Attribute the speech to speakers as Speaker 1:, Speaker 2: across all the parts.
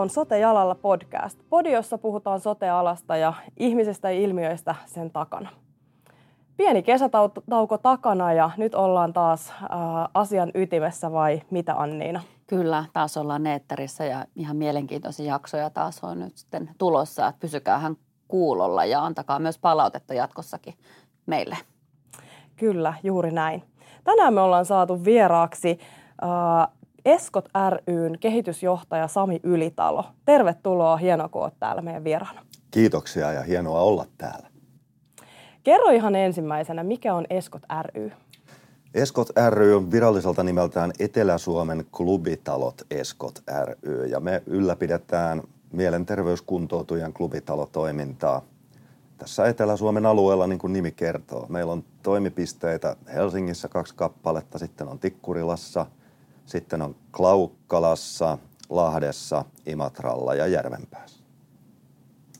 Speaker 1: on Sote-jalalla podcast. Podi, jossa puhutaan sote-alasta ja ihmisestä ja ilmiöistä sen takana. Pieni kesätauko takana ja nyt ollaan taas äh, asian ytimessä vai mitä Anniina?
Speaker 2: Kyllä, taas ollaan Neetterissä ja ihan mielenkiintoisia jaksoja taas on nyt sitten tulossa. Että pysykäähän kuulolla ja antakaa myös palautetta jatkossakin meille.
Speaker 1: Kyllä, juuri näin. Tänään me ollaan saatu vieraaksi äh, Eskot ryn kehitysjohtaja Sami Ylitalo. Tervetuloa, hienoa kun olet täällä meidän vieraana.
Speaker 3: Kiitoksia ja hienoa olla täällä.
Speaker 1: Kerro ihan ensimmäisenä, mikä on Eskot ry?
Speaker 3: Eskot ry on viralliselta nimeltään Etelä-Suomen klubitalot Eskot ry ja me ylläpidetään mielenterveyskuntoutujan klubitalotoimintaa tässä Etelä-Suomen alueella, niin kuin nimi kertoo. Meillä on toimipisteitä Helsingissä kaksi kappaletta, sitten on Tikkurilassa – sitten on Klaukkalassa, Lahdessa, Imatralla ja Järvenpäässä.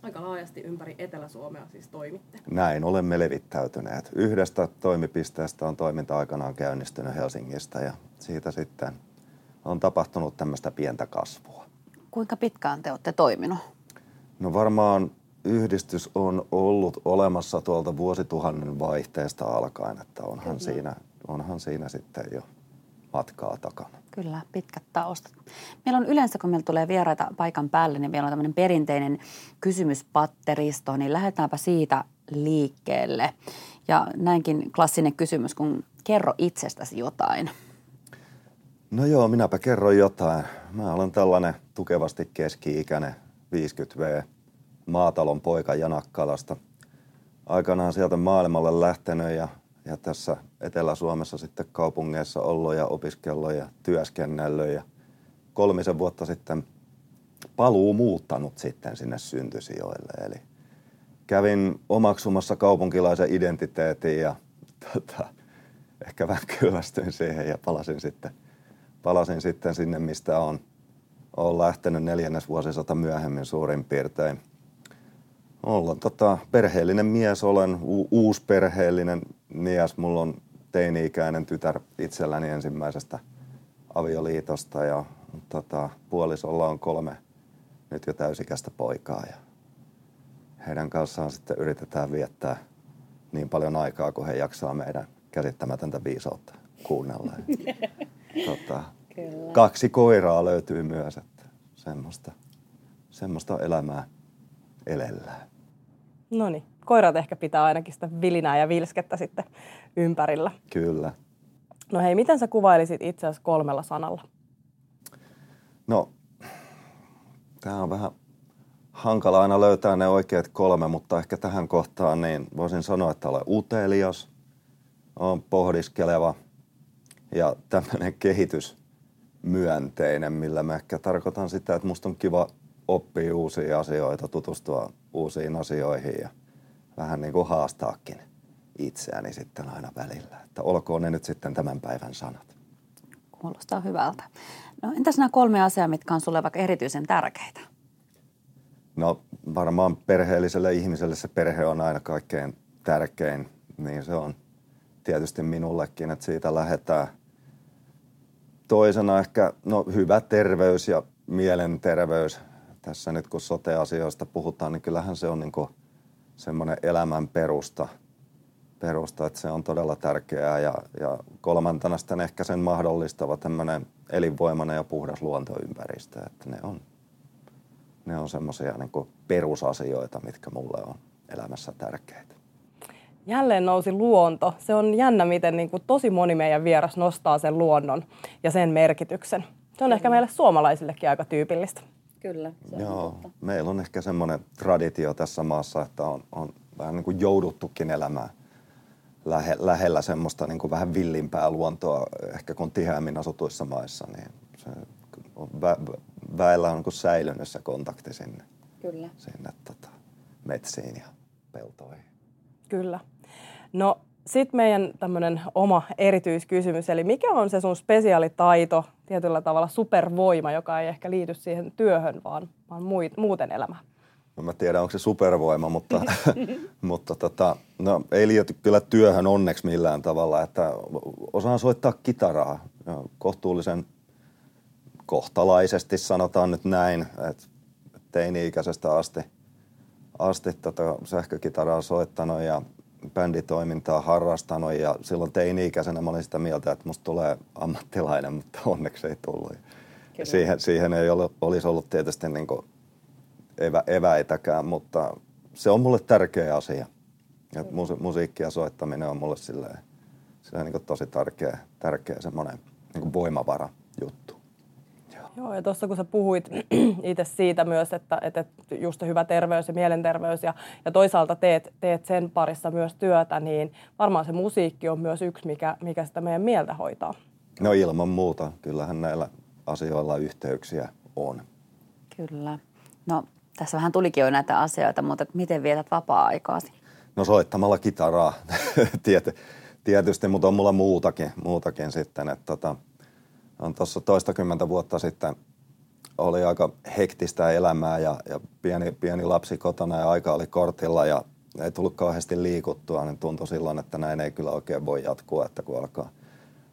Speaker 1: Aika laajasti ympäri Etelä-Suomea siis toimitte.
Speaker 3: Näin olemme levittäytyneet. Yhdestä toimipisteestä on toiminta aikanaan käynnistynyt Helsingistä ja siitä sitten on tapahtunut tämmöistä pientä kasvua.
Speaker 2: Kuinka pitkään te olette toiminut?
Speaker 3: No varmaan yhdistys on ollut olemassa tuolta vuosituhannen vaihteesta alkaen, että onhan, siinä, onhan siinä sitten jo matkaa takana.
Speaker 2: Kyllä, pitkät taustat. Meillä on yleensä, kun meillä tulee vieraita paikan päälle, niin meillä on tämmöinen perinteinen kysymyspatteristo, niin lähdetäänpä siitä liikkeelle. Ja näinkin klassinen kysymys, kun kerro itsestäsi jotain.
Speaker 3: No joo, minäpä kerron jotain. Mä olen tällainen tukevasti keski-ikäinen 50V maatalon poika Janakkalasta. Aikanaan sieltä maailmalle lähtenyt ja ja tässä Etelä-Suomessa sitten kaupungeissa ollut ja opiskellut ja työskennellyt ja kolmisen vuotta sitten paluu muuttanut sitten sinne syntysijoille. Eli kävin omaksumassa kaupunkilaisen identiteetin ja tota, ehkä vähän kyllästyin siihen ja palasin sitten, palasin sitten sinne, mistä on, on lähtenyt neljännesvuosisata myöhemmin suurin piirtein. Olen tota, perheellinen mies, olen u- uusperheellinen mies. Mulla on teini-ikäinen tytär itselläni ensimmäisestä avioliitosta ja tota, puolisolla on kolme nyt jo täysikäistä poikaa ja heidän kanssaan sitten yritetään viettää niin paljon aikaa, kun he jaksaa meidän käsittämätöntä viisautta kuunnella. tota, kaksi koiraa löytyy myös, että semmoista, semmoista elämää elellään.
Speaker 1: No niin koirat ehkä pitää ainakin sitä vilinää ja vilskettä sitten ympärillä.
Speaker 3: Kyllä.
Speaker 1: No hei, miten sä kuvailisit itse asiassa kolmella sanalla?
Speaker 3: No, tämä on vähän hankala aina löytää ne oikeat kolme, mutta ehkä tähän kohtaan niin voisin sanoa, että olen utelias, on pohdiskeleva ja tämmöinen kehitysmyönteinen, millä mä ehkä tarkoitan sitä, että musta on kiva oppia uusia asioita, tutustua uusiin asioihin ja vähän niin kuin haastaakin itseäni sitten aina välillä. Että olkoon ne nyt sitten tämän päivän sanat.
Speaker 2: Kuulostaa hyvältä. No entäs nämä kolme asiaa, mitkä on sulle vaikka erityisen tärkeitä?
Speaker 3: No varmaan perheelliselle ihmiselle se perhe on aina kaikkein tärkein. Niin se on tietysti minullekin, että siitä lähdetään. Toisena ehkä no, hyvä terveys ja mielenterveys. Tässä nyt kun sote-asioista puhutaan, niin kyllähän se on niin kuin semmoinen elämän perusta, perusta, että se on todella tärkeää. Ja, ja kolmantena sitten ehkä sen mahdollistava tämmöinen elinvoimainen ja puhdas luontoympäristö, että ne on, ne on semmoisia niin perusasioita, mitkä mulle on elämässä tärkeitä.
Speaker 1: Jälleen nousi luonto. Se on jännä, miten niin kuin tosi moni meidän vieras nostaa sen luonnon ja sen merkityksen. Se on ehkä meille suomalaisillekin aika tyypillistä.
Speaker 2: Kyllä,
Speaker 3: se on Joo, totta. meillä on ehkä semmoinen traditio tässä maassa, että on, on vähän niin kuin jouduttukin elämään lähe, lähellä semmoista niin kuin vähän villimpää luontoa, ehkä kun tiheämmin asutuissa maissa, niin se on vä, väellä on niin säilynyt se kontakti sinne,
Speaker 2: Kyllä.
Speaker 3: sinne tota, metsiin ja peltoihin.
Speaker 1: Kyllä. No sitten meidän tämmöinen oma erityiskysymys, eli mikä on se sun spesiaalitaito, tietyllä tavalla supervoima, joka ei ehkä liity siihen työhön, vaan, vaan muuten elämään?
Speaker 3: No mä tiedän, onko se supervoima, mutta, mutta tota, no, ei liity kyllä työhön onneksi millään tavalla. Että osaan soittaa kitaraa kohtuullisen kohtalaisesti, sanotaan nyt näin, että teini-ikäisestä asti, asti tota sähkökitaraa soittanut ja bänditoimintaa harrastanut ja silloin teini-ikäisenä mä olin sitä mieltä, että musta tulee ammattilainen, mutta onneksi ei tullut. Siihen, siihen ei ole, olisi ollut tietysti niin evä, eväitäkään, mutta se on mulle tärkeä asia. Ja musi, musiikki ja soittaminen on mulle silleen, silleen niin tosi tärkeä, tärkeä semmoinen niin voimavara juttu.
Speaker 1: Joo, ja tuossa kun sä puhuit itse siitä myös, että, että just hyvä terveys ja mielenterveys ja, ja toisaalta teet, teet sen parissa myös työtä, niin varmaan se musiikki on myös yksi, mikä, mikä sitä meidän mieltä hoitaa.
Speaker 3: No ilman muuta. Kyllähän näillä asioilla yhteyksiä on.
Speaker 2: Kyllä. No tässä vähän tulikin jo näitä asioita, mutta miten vietät vapaa-aikaasi?
Speaker 3: No soittamalla kitaraa tietysti, mutta on mulla muutakin, muutakin sitten. Että tota, on tuossa toistakymmentä vuotta sitten oli aika hektistä elämää ja, ja pieni, pieni lapsi kotona ja aika oli kortilla ja ei tullut kauheasti liikuttua, niin tuntui silloin, että näin ei kyllä oikein voi jatkua, että kun alkaa,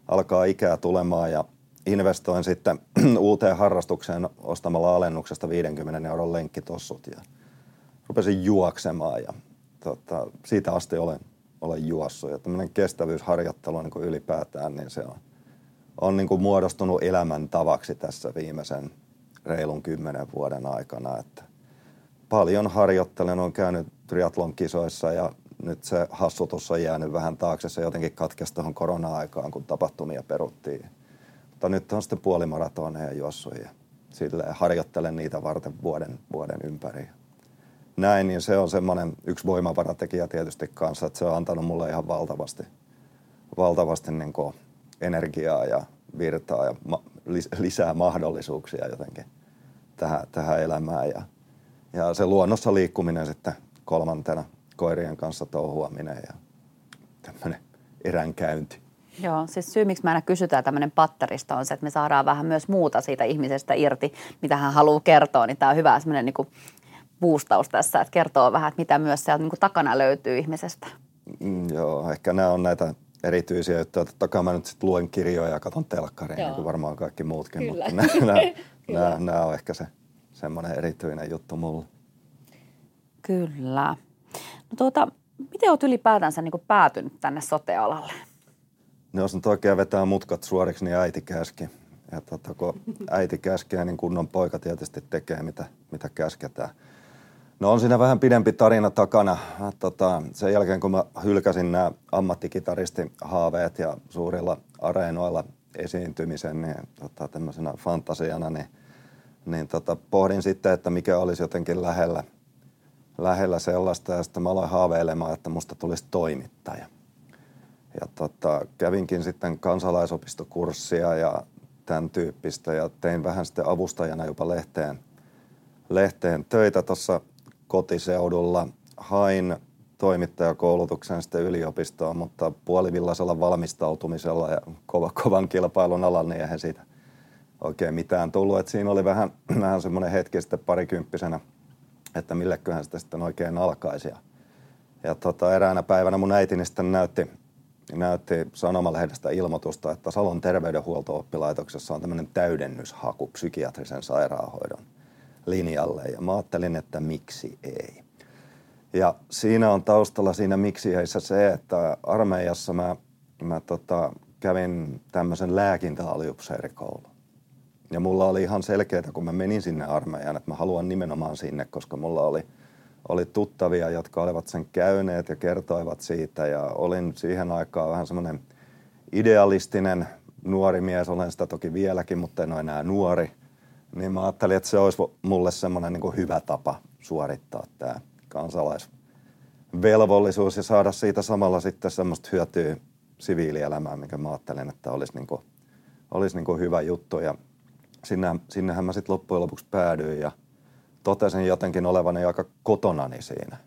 Speaker 3: alkaa ikää tulemaan ja investoin sitten uuteen harrastukseen ostamalla alennuksesta 50 euron lenkkitossut ja rupesin juoksemaan ja tota, siitä asti olen, olen juossut. Ja tämmöinen kestävyysharjoittelu niin ylipäätään, niin se on, on niin kuin muodostunut elämäntavaksi tässä viimeisen reilun kymmenen vuoden aikana. Että paljon harjoittelen, on käynyt triatlon kisoissa ja nyt se hassutus on jäänyt vähän taakse. Se jotenkin katkesi tuohon korona-aikaan, kun tapahtumia peruttiin. Mutta nyt on sitten puolimaratoneja juossut ja silleen harjoittelen niitä varten vuoden, vuoden ympäri. Näin, niin se on semmoinen yksi voimavaratekijä tietysti kanssa, että se on antanut mulle ihan valtavasti, valtavasti niin kuin energiaa ja virtaa ja ma- lisää mahdollisuuksia jotenkin tähän, tähän elämään. Ja, ja se luonnossa liikkuminen sitten kolmantena, koirien kanssa touhuaminen ja tämmöinen eränkäynti.
Speaker 2: Joo, siis syy, miksi mä aina kysytään tämmöinen patterista on se, että me saadaan vähän myös muuta siitä ihmisestä irti, mitä hän haluaa kertoa. Niin tämä on hyvä semmoinen niin boostaus tässä, että kertoo vähän, että mitä myös sieltä niin kuin takana löytyy ihmisestä.
Speaker 3: Mm, joo, ehkä nämä on näitä erityisiä juttuja. Totta kai mä nyt sit luen kirjoja ja katson telkkaria, niin kuin varmaan kaikki muutkin. Kyllä. Mutta nämä, nämä, nämä, nämä on ehkä se semmoinen erityinen juttu mulle.
Speaker 2: Kyllä. No tuota, miten olet ylipäätänsä niin päätynyt tänne sotealalle?
Speaker 3: No jos nyt oikein vetää mutkat suoriksi, niin äiti käski. Ja tota, kun äiti käskee, niin kunnon poika tietysti tekee, mitä, mitä käsketään. No on siinä vähän pidempi tarina takana. Tota, sen jälkeen, kun mä hylkäsin nämä ammattikitaristi-haaveet ja suurilla areenoilla esiintymisen niin, tota, tämmöisenä fantasiana, niin, niin tota, pohdin sitten, että mikä olisi jotenkin lähellä, lähellä sellaista. Ja sitten mä aloin haaveilemaan, että musta tulisi toimittaja. Ja tota, kävinkin sitten kansalaisopistokurssia ja tämän tyyppistä ja tein vähän sitten avustajana jopa lehteen, lehteen töitä tuossa kotiseudulla. Hain toimittajakoulutuksen sitten yliopistoon, mutta puolivillaisella valmistautumisella ja kova, kovan kilpailun alalla niin eihän siitä oikein mitään tullut. Et siinä oli vähän, vähän semmoinen hetki sitten parikymppisenä, että milleköhän sitä sitten oikein alkaisi. Ja, ja tota, eräänä päivänä mun äitini sitten näytti, näytti sanomalehdestä ilmoitusta, että Salon terveydenhuolto-oppilaitoksessa on tämmöinen täydennyshaku psykiatrisen sairaanhoidon linjalle. Ja mä ajattelin, että miksi ei. Ja siinä on taustalla siinä miksi heissä se, että armeijassa mä, mä tota, kävin tämmöisen lääkintäaliupseerikoulun. Ja mulla oli ihan selkeää, kun mä menin sinne armeijaan, että mä haluan nimenomaan sinne, koska mulla oli, oli tuttavia, jotka olivat sen käyneet ja kertoivat siitä. Ja olin siihen aikaan vähän semmoinen idealistinen nuori mies, olen sitä toki vieläkin, mutta en ole enää nuori. Niin mä ajattelin, että se olisi mulle semmoinen niin hyvä tapa suorittaa tämä kansalaisvelvollisuus ja saada siitä samalla sitten semmoista hyötyä siviilielämään, mikä mä ajattelin, että olisi, niin kuin, olisi niin kuin hyvä juttu. Ja sinne, sinnehän mä sitten loppujen lopuksi päädyin ja totesin jotenkin olevani aika kotonani siinä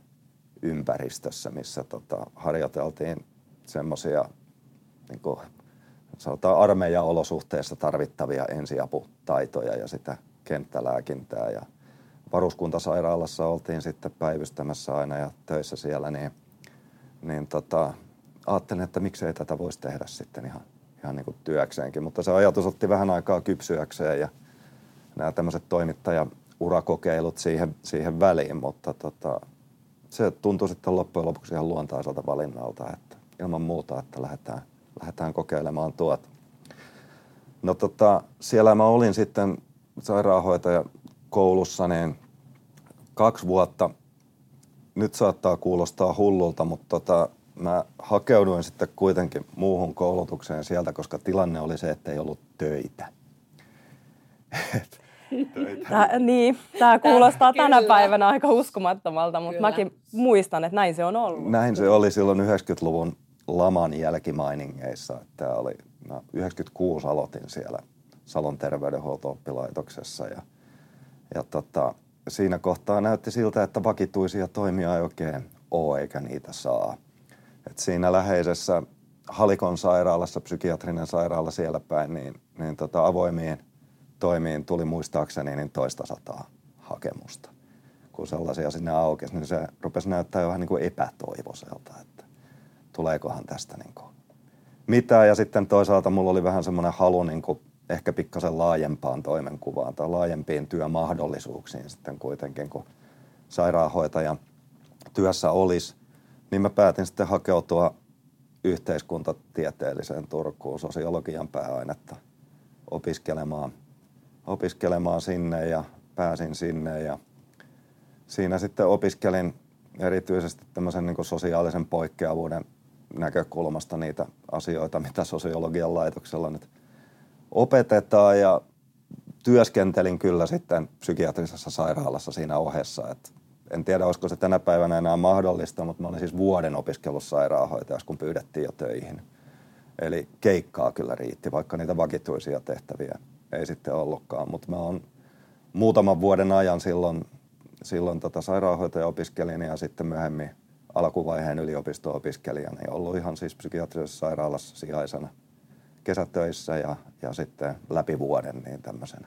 Speaker 3: ympäristössä, missä tota, harjoiteltiin semmoisia niin sanotaan armeijan olosuhteissa tarvittavia ensiaputaitoja ja sitä kenttälääkintää. Ja varuskuntasairaalassa oltiin sitten päivystämässä aina ja töissä siellä, niin, niin tota, ajattelin, että miksei tätä voisi tehdä sitten ihan, ihan niin kuin työkseenkin. Mutta se ajatus otti vähän aikaa kypsyäkseen ja nämä tämmöiset toimittaja-urakokeilut siihen, siihen väliin, mutta tota, se tuntui sitten loppujen lopuksi ihan luontaiselta valinnalta, että ilman muuta, että lähdetään, lähdetään kokeilemaan tuota. No tota, siellä mä olin sitten sairaanhoitaja koulussa niin kaksi vuotta. Nyt saattaa kuulostaa hullulta, mutta tota, mä hakeuduin sitten kuitenkin muuhun koulutukseen sieltä, koska tilanne oli se, että ei ollut töitä.
Speaker 1: Tää, niin, tämä kuulostaa Tää, tänä kyllä. päivänä aika uskomattomalta, mutta kyllä. mäkin muistan, että näin se on ollut.
Speaker 3: Näin se oli silloin 90-luvun laman jälkimainingeissa. Tämä oli, mä 96 aloitin siellä Salon terveydenhuolto-oppilaitoksessa ja, ja tota, siinä kohtaa näytti siltä, että vakituisia toimia ei oikein ole eikä niitä saa. Et siinä läheisessä Halikon sairaalassa, psykiatrinen sairaala siellä päin, niin, niin tota avoimiin toimiin tuli muistaakseni niin toista sataa hakemusta. Kun sellaisia sinne aukesi, niin se rupesi näyttää vähän niin kuin epätoivoiselta, että tuleekohan tästä niin kuin mitään. Ja sitten toisaalta mulla oli vähän semmoinen halu niin kuin ehkä pikkasen laajempaan toimenkuvaan tai laajempiin työmahdollisuuksiin sitten kuitenkin, kun sairaanhoitajan työssä olisi, niin mä päätin sitten hakeutua yhteiskuntatieteelliseen Turkuun sosiologian pääainetta opiskelemaan, opiskelemaan sinne ja pääsin sinne ja siinä sitten opiskelin erityisesti tämmöisen niin sosiaalisen poikkeavuuden näkökulmasta niitä asioita, mitä sosiologian laitoksella nyt opetetaan ja työskentelin kyllä sitten psykiatrisessa sairaalassa siinä ohessa. Et en tiedä, olisiko se tänä päivänä enää mahdollista, mutta mä olin siis vuoden opiskellut sairaanhoitajaksi, kun pyydettiin jo töihin. Eli keikkaa kyllä riitti, vaikka niitä vakituisia tehtäviä ei sitten ollutkaan. Mutta mä oon muutaman vuoden ajan silloin, silloin tota sairaanhoitaja opiskelin ja sitten myöhemmin alkuvaiheen yliopisto-opiskelijana ja ollut ihan siis psykiatrisessa sairaalassa sijaisena – kesätöissä ja, ja sitten läpi vuoden niin tämmöisen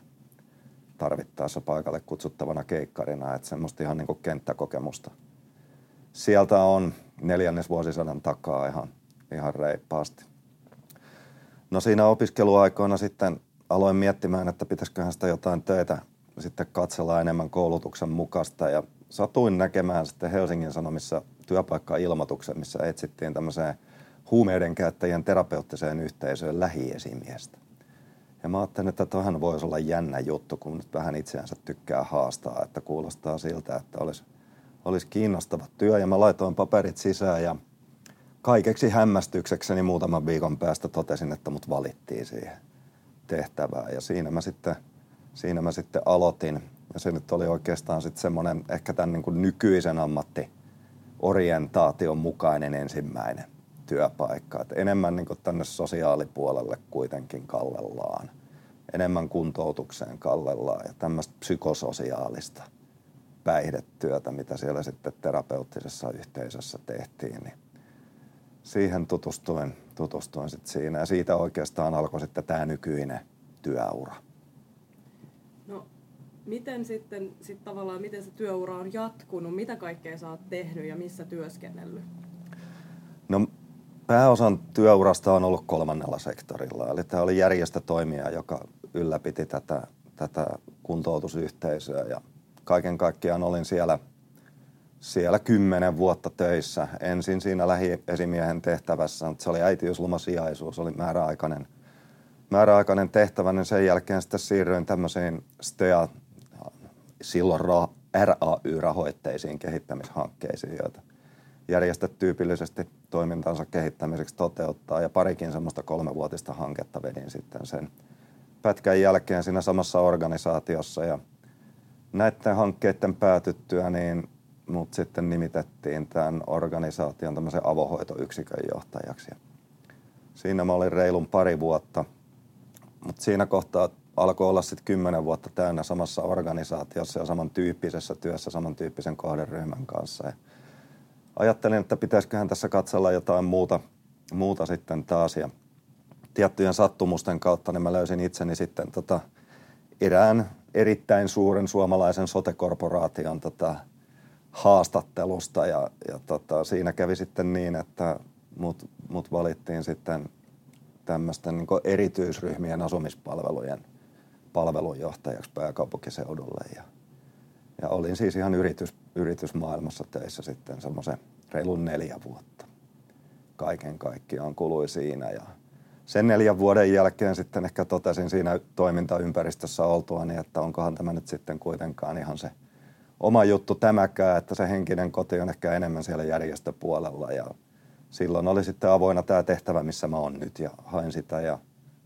Speaker 3: tarvittaessa paikalle kutsuttavana keikkarina, että semmoista ihan niin kuin kenttäkokemusta. Sieltä on neljännes vuosisadan takaa ihan, ihan reippaasti. No siinä opiskeluaikoina sitten aloin miettimään, että pitäisiköhän sitä jotain töitä sitten katsella enemmän koulutuksen mukaista ja satuin näkemään sitten Helsingin Sanomissa työpaikka-ilmoituksen, missä etsittiin tämmöiseen – huumeiden käyttäjien terapeuttiseen yhteisöön lähiesimiestä. Ja mä ajattelin, että toihan voisi olla jännä juttu, kun nyt vähän itseänsä tykkää haastaa, että kuulostaa siltä, että olisi, olisi kiinnostava työ. Ja mä laitoin paperit sisään ja kaikeksi hämmästyksekseni muutaman viikon päästä totesin, että mut valittiin siihen tehtävään. Ja siinä mä sitten, siinä mä sitten aloitin. Ja se nyt oli oikeastaan sitten semmoinen ehkä tämän niin kuin nykyisen ammattiorientaation mukainen ensimmäinen työpaikka. Et enemmän niin tänne sosiaalipuolelle kuitenkin kallellaan. Enemmän kuntoutukseen kallellaan ja tämmöistä psykososiaalista päihdetyötä, mitä siellä sitten terapeuttisessa yhteisössä tehtiin, niin siihen tutustuin, tutustuin sitten siinä. Ja siitä oikeastaan alkoi sitten tämä nykyinen työura.
Speaker 1: Miten sitten sit tavallaan, miten se työura on jatkunut? Mitä kaikkea sä oot tehnyt ja missä työskennellyt?
Speaker 3: No pääosan työurasta on ollut kolmannella sektorilla. Eli tämä oli järjestötoimija, joka ylläpiti tätä, tätä kuntoutusyhteisöä. Ja kaiken kaikkiaan olin siellä, siellä kymmenen vuotta töissä. Ensin siinä lähiesimiehen tehtävässä, mutta se oli äitiyslomasijaisuus, oli määräaikainen, määräaikainen tehtävä, niin sen jälkeen sitten siirryin tämmöisiin STEA, silloin RAY-rahoitteisiin kehittämishankkeisiin, joita – järjestöt tyypillisesti toimintansa kehittämiseksi toteuttaa ja parikin semmoista kolmevuotista hanketta vedin sitten sen pätkän jälkeen siinä samassa organisaatiossa ja näiden hankkeiden päätyttyä niin mut sitten nimitettiin tämän organisaation tämmöisen avohoitoyksikön johtajaksi. Siinä mä olin reilun pari vuotta, mutta siinä kohtaa alkoi olla sitten kymmenen vuotta täynnä samassa organisaatiossa ja samantyyppisessä työssä samantyyppisen kohderyhmän kanssa. Ja ajattelin, että pitäisiköhän tässä katsella jotain muuta, muuta sitten taas. Ja tiettyjen sattumusten kautta niin mä löysin itseni sitten tota, erään erittäin suuren suomalaisen sotekorporaation tota, haastattelusta ja, ja tota, siinä kävi sitten niin, että mut, mut valittiin sitten tämmöisten niin erityisryhmien asumispalvelujen palvelunjohtajaksi pääkaupunkiseudulle. Ja, ja olin siis ihan yritys, yritysmaailmassa töissä sitten semmoisen reilun neljä vuotta. Kaiken kaikkiaan kului siinä ja sen neljän vuoden jälkeen sitten ehkä totesin siinä toimintaympäristössä oltuani, että onkohan tämä nyt sitten kuitenkaan ihan se oma juttu tämäkään, että se henkinen koti on ehkä enemmän siellä järjestöpuolella ja silloin oli sitten avoinna tämä tehtävä, missä mä oon nyt ja hain sitä ja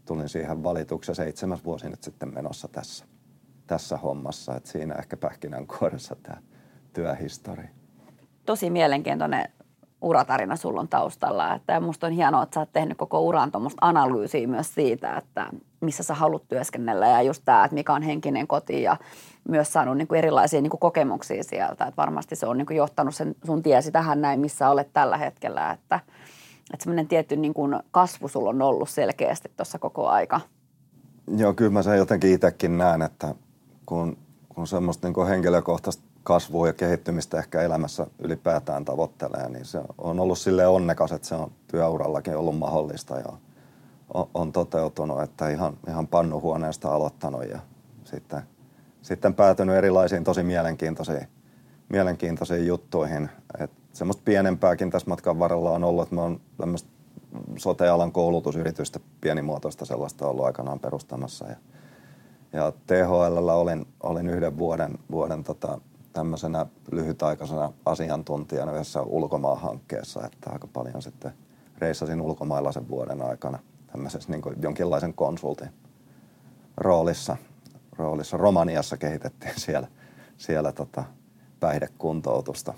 Speaker 3: tulin siihen valituksi seitsemäs vuosi nyt sitten menossa tässä, tässä hommassa. Että siinä ehkä pähkinänkuoressa tämä työhistoria.
Speaker 2: Tosi mielenkiintoinen uratarina sulla on taustalla. Että musta on hienoa, että sä oot tehnyt koko uran tuommoista analyysiä myös siitä, että missä sä haluat työskennellä ja just tämä, että mikä on henkinen koti ja myös saanut niin kuin erilaisia niin kuin kokemuksia sieltä. Että varmasti se on niin kuin johtanut sen sun tiesi tähän näin, missä olet tällä hetkellä. Että, että semmoinen tietty niin kuin kasvu sulla on ollut selkeästi tuossa koko aika.
Speaker 3: Joo, kyllä mä sen jotenkin itsekin näen, että kun, kun semmoista niin kuin henkilökohtaista kasvua ja kehittymistä ehkä elämässä ylipäätään tavoittelee, niin se on ollut sille onnekas, että se on työurallakin ollut mahdollista ja on, on toteutunut, että ihan, ihan pannuhuoneesta aloittanut ja sitten, sitten päätynyt erilaisiin tosi mielenkiintoisiin, mielenkiintoisiin juttuihin. Et semmoista pienempääkin tässä matkan varrella on ollut, että mä oon tämmöistä sote-alan koulutusyritystä, pienimuotoista sellaista ollut aikanaan perustamassa. Ja, ja THL olin, olin yhden vuoden, vuoden tota, tämmöisenä lyhytaikaisena asiantuntijana yhdessä ulkomaan-hankkeessa, että aika paljon sitten reissasin ulkomailla sen vuoden aikana tämmöisessä niin jonkinlaisen konsultin roolissa. roolissa. Romaniassa kehitettiin siellä, siellä tota päihdekuntoutusta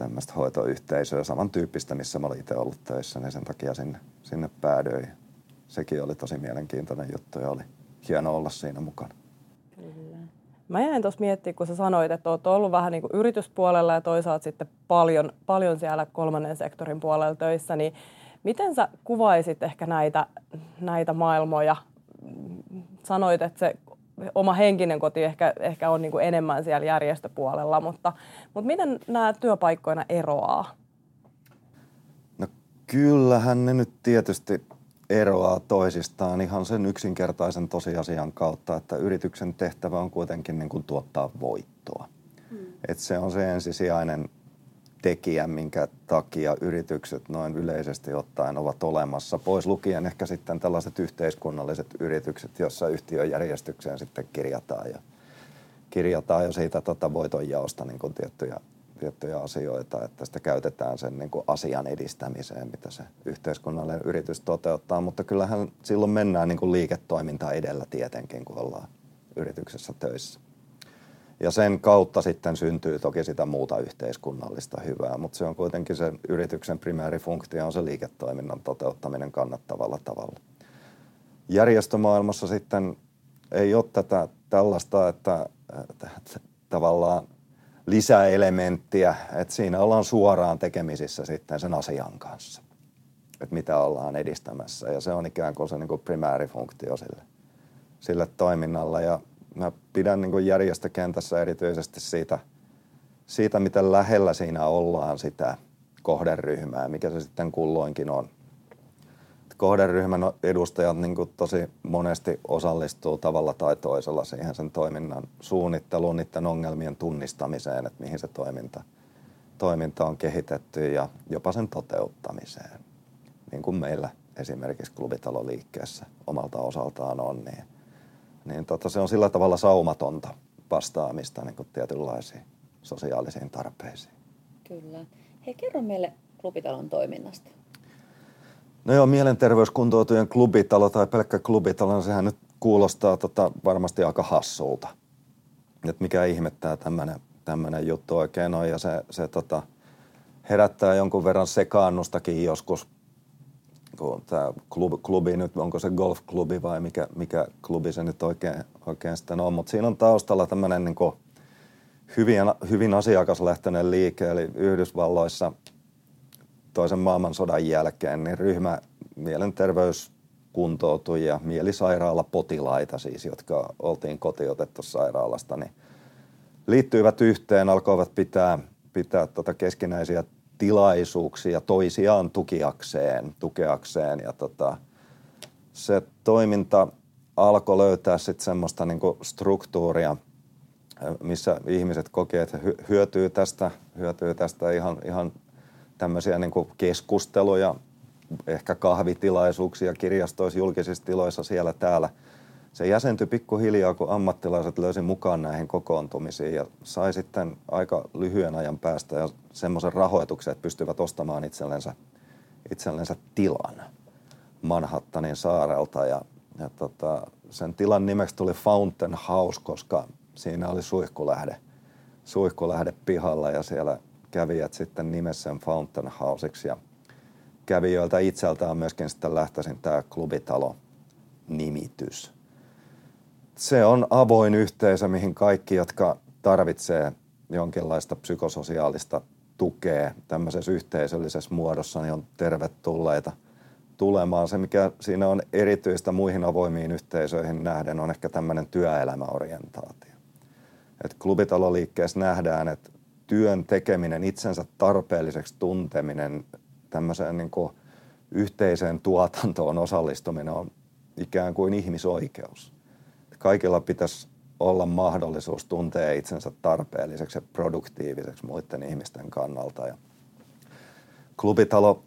Speaker 3: tämmöistä hoitoyhteisöä, samantyyppistä, missä mä olin itse ollut töissä, niin sen takia sinne, sinne päädyin. Sekin oli tosi mielenkiintoinen juttu ja oli hieno olla siinä mukana.
Speaker 1: Mä jäin tuossa miettimään, kun sä sanoit, että oot ollut vähän niin kuin yrityspuolella ja toisaalta sitten paljon, paljon siellä kolmannen sektorin puolella töissä, niin miten sä kuvaisit ehkä näitä, näitä maailmoja? Sanoit, että se oma henkinen koti ehkä, ehkä on niin kuin enemmän siellä järjestöpuolella, mutta, mutta miten nämä työpaikkoina eroaa?
Speaker 3: No kyllähän ne nyt tietysti eroaa toisistaan ihan sen yksinkertaisen tosiasian kautta, että yrityksen tehtävä on kuitenkin niin kuin tuottaa voittoa. Hmm. Et se on se ensisijainen tekijä, minkä takia yritykset noin yleisesti ottaen ovat olemassa. Pois lukien ehkä sitten tällaiset yhteiskunnalliset yritykset, joissa yhtiöjärjestykseen sitten kirjataan ja kirjataan jo siitä tota voitonjaosta niin kuin tiettyjä tiettyjä asioita, että sitä käytetään sen niin kuin asian edistämiseen, mitä se yhteiskunnallinen yritys toteuttaa. Mutta kyllähän silloin mennään niin kuin liiketoiminta edellä tietenkin, kun ollaan yrityksessä töissä. Ja sen kautta sitten syntyy toki sitä muuta yhteiskunnallista hyvää, mutta se on kuitenkin se yrityksen primäärifunktio on se liiketoiminnan toteuttaminen kannattavalla tavalla. Järjestömaailmassa sitten ei ole tätä tällaista, että, että tavallaan lisäelementtiä, että siinä ollaan suoraan tekemisissä sitten sen asian kanssa, että mitä ollaan edistämässä. Ja se on ikään kuin se niin kuin primäärifunktio sille, sille toiminnalle. Ja mä pidän niin kuin järjestökentässä erityisesti siitä, siitä, miten lähellä siinä ollaan sitä kohderyhmää, mikä se sitten kulloinkin on kohderyhmän edustajat niin kuin tosi monesti osallistuu tavalla tai toisella siihen sen toiminnan suunnitteluun, niiden ongelmien tunnistamiseen, että mihin se toiminta, toiminta on kehitetty ja jopa sen toteuttamiseen. Niin kuin meillä esimerkiksi klubitaloliikkeessä omalta osaltaan on, niin, niin tota, se on sillä tavalla saumatonta vastaamista niin kuin tietynlaisiin sosiaalisiin tarpeisiin.
Speaker 2: Kyllä. Hei, kerro meille klubitalon toiminnasta.
Speaker 3: No joo, mielenterveyskuntoutujen klubitalo tai pelkkä klubitalo, no sehän nyt kuulostaa tota, varmasti aika hassulta. Et mikä ihmettää tämmöinen juttu oikein on ja se, se tota, herättää jonkun verran sekaannustakin joskus, kun tämä klubi, klubi nyt, onko se golfklubi vai mikä, mikä klubi se nyt oikein, oikein sitten on. Mutta siinä on taustalla tämmöinen niin hyvin, hyvin asiakaslähtöinen liike, eli Yhdysvalloissa – toisen maailmansodan jälkeen niin ryhmä mielenterveyskuntoutujia, mielisairaalapotilaita siis, jotka oltiin kotiotettu sairaalasta, niin liittyivät yhteen, alkoivat pitää, pitää tota keskinäisiä tilaisuuksia toisiaan tukiakseen, tukeakseen ja tota, se toiminta alkoi löytää sitten semmoista niinku struktuuria, missä ihmiset kokee, että hyötyy tästä, hyötyy tästä ihan, ihan tämmöisiä niinku keskusteluja, ehkä kahvitilaisuuksia kirjastoissa, julkisissa tiloissa siellä täällä. Se jäsentyi pikkuhiljaa, kun ammattilaiset löysi mukaan näihin kokoontumisiin ja sai sitten aika lyhyen ajan päästä ja semmoisen rahoituksen, että pystyvät ostamaan itsellensä, itsellensä tilan Manhattanin saarelta. Ja, ja tota, sen tilan nimeksi tuli Fountain House, koska siinä oli suihkulähde, suihkulähde pihalla ja siellä kävijät sitten nimessä sen Fountain Houseiksi. Ja kävijöiltä itseltään myöskin sitten lähtöisin tämä klubitalo-nimitys. Se on avoin yhteisö, mihin kaikki, jotka tarvitsee jonkinlaista psykososiaalista tukea tämmöisessä yhteisöllisessä muodossa, niin on tervetulleita tulemaan. Se, mikä siinä on erityistä muihin avoimiin yhteisöihin nähden, on ehkä tämmöinen työelämäorientaatio. Et klubitaloliikkeessä nähdään, että työn tekeminen, itsensä tarpeelliseksi tunteminen, tämmöiseen niin yhteiseen tuotantoon osallistuminen on ikään kuin ihmisoikeus. Kaikilla pitäisi olla mahdollisuus tuntea itsensä tarpeelliseksi ja produktiiviseksi muiden ihmisten kannalta. Ja klubitalo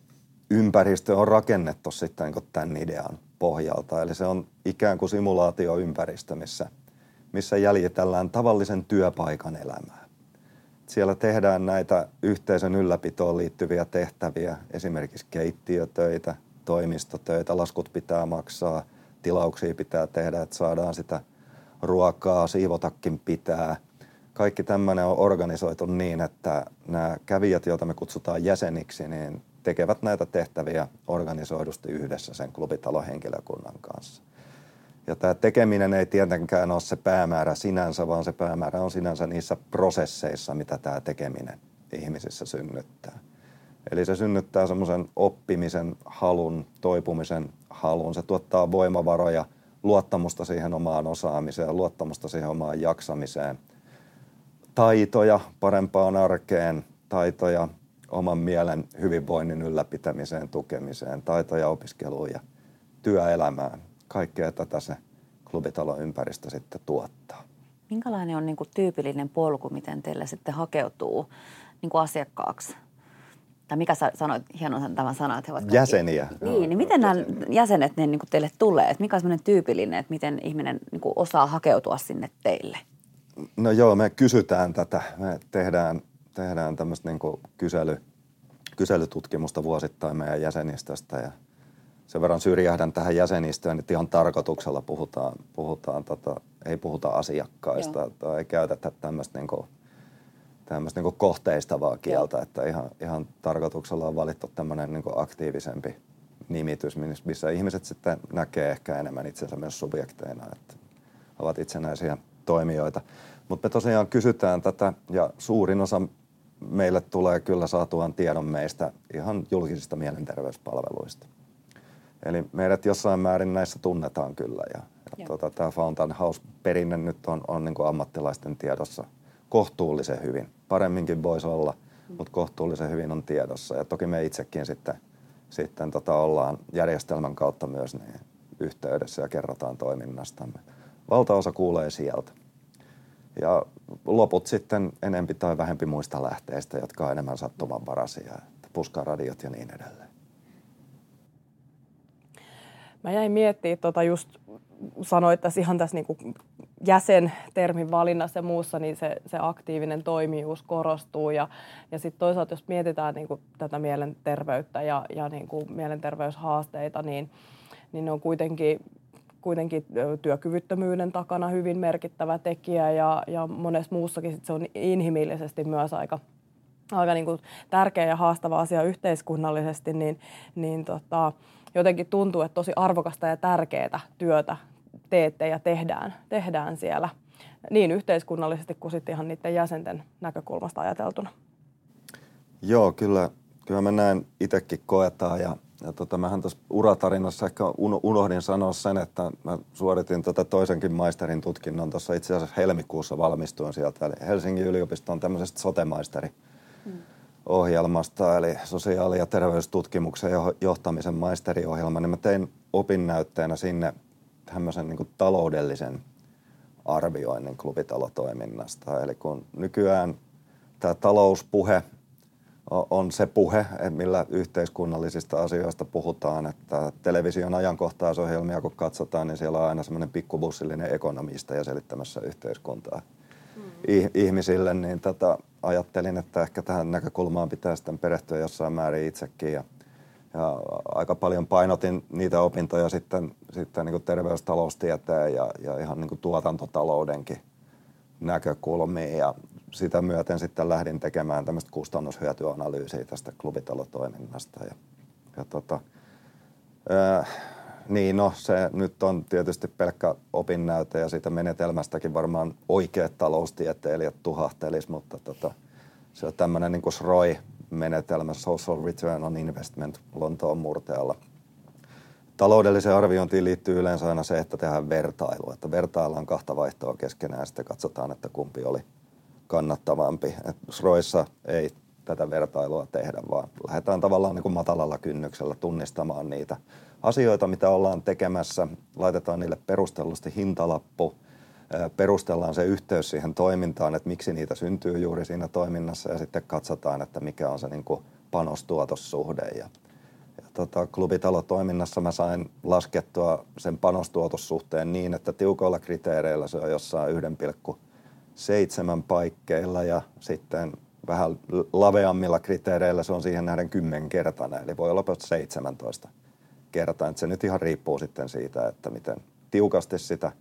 Speaker 3: ympäristö on rakennettu sitten tämän idean pohjalta. Eli se on ikään kuin simulaatioympäristö, missä, missä jäljitellään tavallisen työpaikan elämää. Siellä tehdään näitä yhteisön ylläpitoon liittyviä tehtäviä, esimerkiksi keittiötöitä, toimistotöitä, laskut pitää maksaa, tilauksia pitää tehdä, että saadaan sitä ruokaa, siivotakin pitää. Kaikki tämmöinen on organisoitu niin, että nämä kävijät, joita me kutsutaan jäseniksi, niin tekevät näitä tehtäviä organisoidusti yhdessä sen klubitalon henkilökunnan kanssa. Ja tämä tekeminen ei tietenkään ole se päämäärä sinänsä, vaan se päämäärä on sinänsä niissä prosesseissa, mitä tämä tekeminen ihmisissä synnyttää. Eli se synnyttää semmoisen oppimisen halun, toipumisen halun. Se tuottaa voimavaroja, luottamusta siihen omaan osaamiseen, luottamusta siihen omaan jaksamiseen, taitoja parempaan arkeen, taitoja oman mielen hyvinvoinnin ylläpitämiseen, tukemiseen, taitoja opiskeluun ja työelämään kaikkea tätä se klubitalon ympäristö sitten tuottaa.
Speaker 2: Minkälainen on niin kuin tyypillinen polku, miten teille sitten hakeutuu niin kuin asiakkaaksi? Tai mikä sä sanoit, hieno tämä sana, että he ovat
Speaker 3: Jäseniä.
Speaker 2: Niin, niin miten nämä jäsenet ne niin kuin teille tulee? Että mikä on semmoinen tyypillinen, että miten ihminen niin kuin osaa hakeutua sinne teille?
Speaker 3: No joo, me kysytään tätä. Me tehdään, tehdään tämmöistä niin kuin kysely, kyselytutkimusta vuosittain meidän jäsenistöstä ja – sen verran syrjähdän tähän jäsenistöön, että ihan tarkoituksella puhutaan, puhutaan tota, ei puhuta asiakkaista Joo. tai ei käytetä tämmöistä niinku, tämmöistä niinku kohteistavaa kieltä, Joo. että ihan, ihan tarkoituksella on valittu tämmöinen niinku aktiivisempi nimitys, missä ihmiset sitten näkee ehkä enemmän itsensä myös subjekteina, että ovat itsenäisiä toimijoita. Mutta me tosiaan kysytään tätä ja suurin osa meille tulee kyllä saatuaan tiedon meistä ihan julkisista mielenterveyspalveluista. Eli meidät jossain määrin näissä tunnetaan kyllä. Ja, ja tuota, tämä Fountain House-perinne nyt on, on niin kuin ammattilaisten tiedossa kohtuullisen hyvin. Paremminkin voisi olla, mutta kohtuullisen hyvin on tiedossa. Ja toki me itsekin sitten, sitten tota ollaan järjestelmän kautta myös niin yhteydessä ja kerrotaan toiminnastamme. Valtaosa kuulee sieltä. Ja loput sitten enempi tai vähempi muista lähteistä, jotka on enemmän sattumanvaraisia, puskaradiot ja niin edelleen.
Speaker 1: Mä jäin miettimään tota just sanoit tässä ihan tässä niin jäsentermin valinnassa ja muussa, niin se, se aktiivinen toimijuus korostuu. Ja, ja sitten toisaalta, jos mietitään niin tätä mielenterveyttä ja, ja niin mielenterveyshaasteita, niin, niin ne on kuitenkin, kuitenkin työkyvyttömyyden takana hyvin merkittävä tekijä ja, ja monessa muussakin sit se on inhimillisesti myös aika, aika niin kuin tärkeä ja haastava asia yhteiskunnallisesti, niin, niin tota, jotenkin tuntuu, että tosi arvokasta ja tärkeää työtä teette ja tehdään, tehdään siellä niin yhteiskunnallisesti kuin sitten ihan niiden jäsenten näkökulmasta ajateltuna.
Speaker 3: Joo, kyllä, kyllä mä näin itsekin koetaan ja, ja tota, mähän tuossa uratarinassa ehkä unohdin sanoa sen, että mä suoritin tota toisenkin maisterin tutkinnon tuossa itse asiassa helmikuussa valmistuin sieltä. Eli Helsingin yliopisto on tämmöisestä sotemaisteri. Hmm ohjelmasta, eli sosiaali- ja terveystutkimuksen johtamisen maisteriohjelma, niin mä tein opinnäytteenä sinne tämmöisen niin taloudellisen arvioinnin klubitalotoiminnasta. Eli kun nykyään tämä talouspuhe on se puhe, millä yhteiskunnallisista asioista puhutaan, että television ajankohtaisohjelmia kun katsotaan, niin siellä on aina semmoinen pikkubussillinen ekonomista ja selittämässä yhteiskuntaa. Ihmisille, niin tätä ajattelin, että ehkä tähän näkökulmaan pitää sitten perehtyä jossain määrin itsekin ja, ja aika paljon painotin niitä opintoja sitten, sitten niin terveystaloustieteen ja, ja ihan niin tuotantotaloudenkin näkökulmiin ja sitä myöten sitten lähdin tekemään tämmöistä kustannushyötyanalyysiä tästä klubitalotoiminnasta. Ja, ja tota, niin no, se nyt on tietysti pelkkä opinnäyte ja siitä menetelmästäkin varmaan oikeat taloustieteilijät tuhahtelis, mutta tota, se on tämmöinen niin kuin SROI-menetelmä, Social Return on Investment Lontoon murteella. Taloudelliseen arviointiin liittyy yleensä aina se, että tehdään vertailu, että vertaillaan kahta vaihtoa keskenään ja sitten katsotaan, että kumpi oli kannattavampi. Et SROissa ei tätä vertailua tehdä, vaan lähdetään tavallaan niin kuin matalalla kynnyksellä tunnistamaan niitä asioita, mitä ollaan tekemässä. Laitetaan niille perustellusti hintalappu, perustellaan se yhteys siihen toimintaan, että miksi niitä syntyy juuri siinä toiminnassa ja sitten katsotaan, että mikä on se niin kuin panostuotossuhde. Ja, ja tota, klubitalotoiminnassa mä sain laskettua sen panostuotossuhteen niin, että tiukoilla kriteereillä se on jossain 1,7 paikkeilla ja sitten vähän laveammilla kriteereillä se on siihen nähden kymmenkertainen, eli voi olla 17 kertaa. Se nyt ihan riippuu sitten siitä, että miten tiukasti sitä,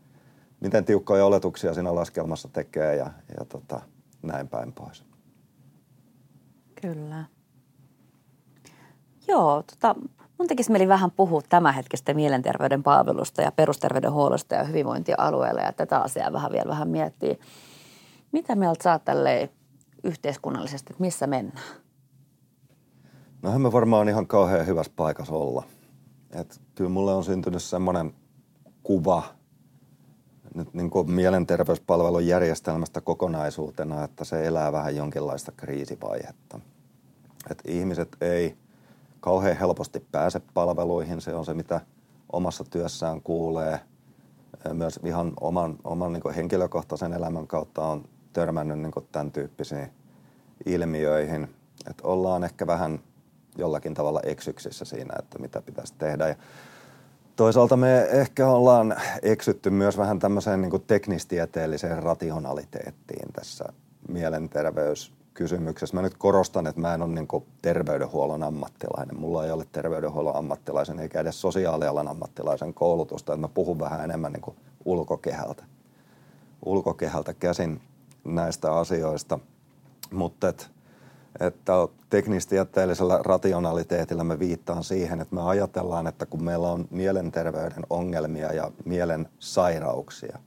Speaker 3: miten tiukkoja oletuksia siinä laskelmassa tekee ja, ja tota, näin päin pois.
Speaker 2: Kyllä. Joo, tota, mun tekisi mieli vähän puhua tämänhetkistä mielenterveyden palvelusta ja perusterveydenhuollosta ja hyvinvointialueella ja tätä asiaa vähän vielä vähän miettiä. Mitä mieltä sä tälleen yhteiskunnallisesti, että missä mennään?
Speaker 3: No me varmaan ihan kauhean hyvässä paikassa olla. Et kyllä mulle on syntynyt semmoinen kuva nyt niin kuin mielenterveyspalvelun järjestelmästä kokonaisuutena, että se elää vähän jonkinlaista kriisivaihetta. Et ihmiset ei kauhean helposti pääse palveluihin, se on se mitä omassa työssään kuulee. Myös ihan oman, oman niin henkilökohtaisen elämän kautta on törmännyt niin tämän tyyppisiin ilmiöihin. Että ollaan ehkä vähän jollakin tavalla eksyksissä siinä, että mitä pitäisi tehdä. Ja toisaalta me ehkä ollaan eksytty myös vähän tämmöiseen niin kuin teknistieteelliseen rationaliteettiin tässä mielenterveyskysymyksessä. Mä nyt korostan, että mä en ole niin kuin terveydenhuollon ammattilainen. Mulla ei ole terveydenhuollon ammattilaisen eikä edes sosiaalialan ammattilaisen koulutusta. Että mä puhun vähän enemmän niin kuin ulkokehältä, ulkokehältä käsin näistä asioista. Mutta että että teknistieteellisellä rationaliteetilla me viittaan siihen, että me ajatellaan, että kun meillä on mielenterveyden ongelmia ja mielen sairauksia,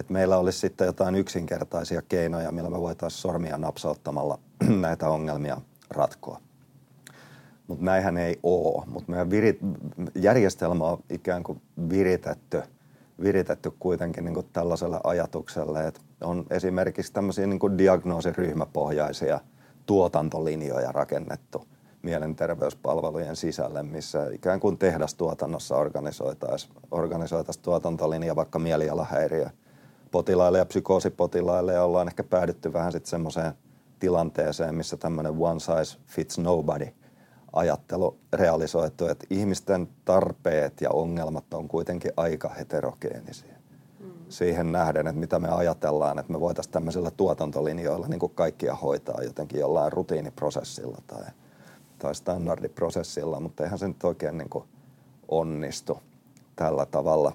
Speaker 3: että meillä olisi sitten jotain yksinkertaisia keinoja, millä me voitaisiin sormia napsauttamalla näitä ongelmia ratkoa. Mutta näinhän ei ole. Mutta meidän virit, järjestelmä on ikään kuin viritetty, viritetty kuitenkin niin kuin tällaiselle ajatukselle, että on esimerkiksi tämmöisiä niin kuin diagnoosiryhmäpohjaisia – tuotantolinjoja rakennettu mielenterveyspalvelujen sisälle, missä ikään kuin tehdastuotannossa organisoitaisiin organisoitais tuotantolinja vaikka mielialahäiriö potilaille ja psykoosipotilaille ja ollaan ehkä päädytty vähän sitten semmoiseen tilanteeseen, missä tämmöinen one size fits nobody ajattelu realisoitu, että ihmisten tarpeet ja ongelmat on kuitenkin aika heterogeenisiä siihen nähden, että mitä me ajatellaan, että me voitaisiin tämmöisillä tuotantolinjoilla niin kuin kaikkia hoitaa jotenkin jollain rutiiniprosessilla tai, tai standardiprosessilla, mutta eihän se nyt oikein niin kuin onnistu tällä tavalla.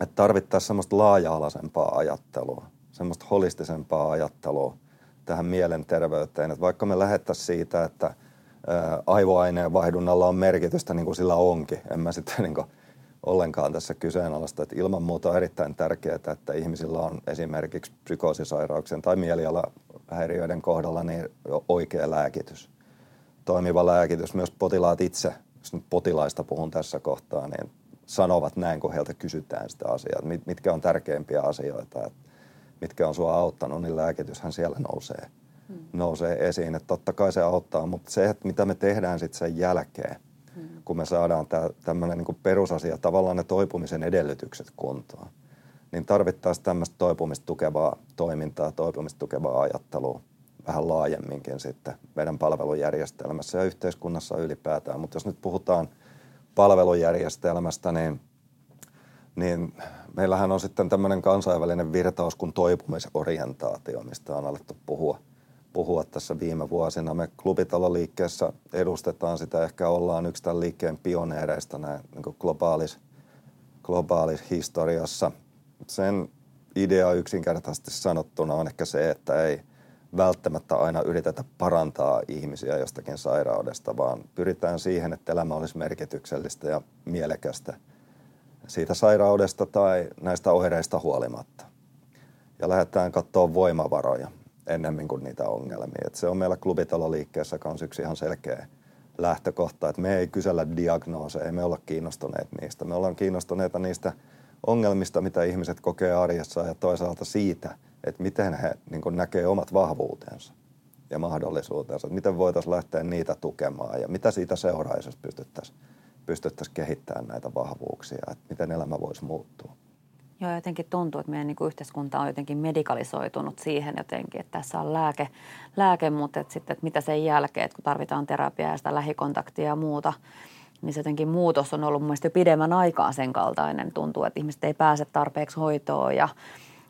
Speaker 3: Että tarvittaisiin semmoista laaja-alaisempaa ajattelua, semmoista holistisempaa ajattelua tähän mielenterveyteen. Että vaikka me lähettäisiin siitä, että aivoaineen vaihdunnalla on merkitystä, niin kuin sillä onkin. En mä sitten niin kuin ollenkaan tässä kyseenalaista. Että ilman muuta on erittäin tärkeää, että ihmisillä on esimerkiksi psykoosisairauksien tai mielialahäiriöiden kohdalla niin oikea lääkitys. Toimiva lääkitys. Myös potilaat itse, jos nyt potilaista puhun tässä kohtaa, niin sanovat näin, kun heiltä kysytään sitä asiaa, mitkä on tärkeimpiä asioita, mitkä on sua auttanut, niin lääkityshän siellä nousee, hmm. nousee esiin. Että totta kai se auttaa, mutta se, että mitä me tehdään sitten sen jälkeen – kun me saadaan tämmöinen niin perusasia, tavallaan ne toipumisen edellytykset kuntoon, niin tarvittaisiin tämmöistä toipumista tukevaa toimintaa, toipumista tukevaa ajattelua vähän laajemminkin sitten meidän palvelujärjestelmässä ja yhteiskunnassa ylipäätään. Mutta jos nyt puhutaan palvelujärjestelmästä, niin, niin meillähän on sitten tämmöinen kansainvälinen virtaus kuin toipumisorientaatio, mistä on alettu puhua, puhua tässä viime vuosina. Me klubitaloliikkeessä edustetaan sitä, ehkä ollaan yksi tämän liikkeen pioneereista näin niin globaalis, globaalis historiassa. Sen idea yksinkertaisesti sanottuna on ehkä se, että ei välttämättä aina yritetä parantaa ihmisiä jostakin sairaudesta, vaan pyritään siihen, että elämä olisi merkityksellistä ja mielekästä – siitä sairaudesta tai näistä oireista huolimatta. Ja lähdetään katsoa voimavaroja ennemmin kuin niitä ongelmia. Et se on meillä klubitaloliikkeessä kanssa yksi ihan selkeä lähtökohta, että me ei kysellä diagnooseja, ei me olla kiinnostuneet niistä. Me ollaan kiinnostuneita niistä ongelmista, mitä ihmiset kokee arjessa ja toisaalta siitä, että miten he niin näkee omat vahvuutensa ja mahdollisuutensa. Että miten voitaisiin lähteä niitä tukemaan ja mitä siitä seuraisi, jos pystyttäisiin pystyttäisiin kehittämään näitä vahvuuksia, että miten elämä voisi muuttua.
Speaker 2: Joo, jotenkin tuntuu, että meidän niin yhteiskunta on jotenkin medikalisoitunut siihen jotenkin, että tässä on lääke, lääke mutta että sitten, että mitä sen jälkeen, että kun tarvitaan terapiaa ja sitä lähikontaktia ja muuta, niin se jotenkin muutos on ollut mielestäni jo pidemmän aikaa sen kaltainen. Tuntuu, että ihmiset ei pääse tarpeeksi hoitoon ja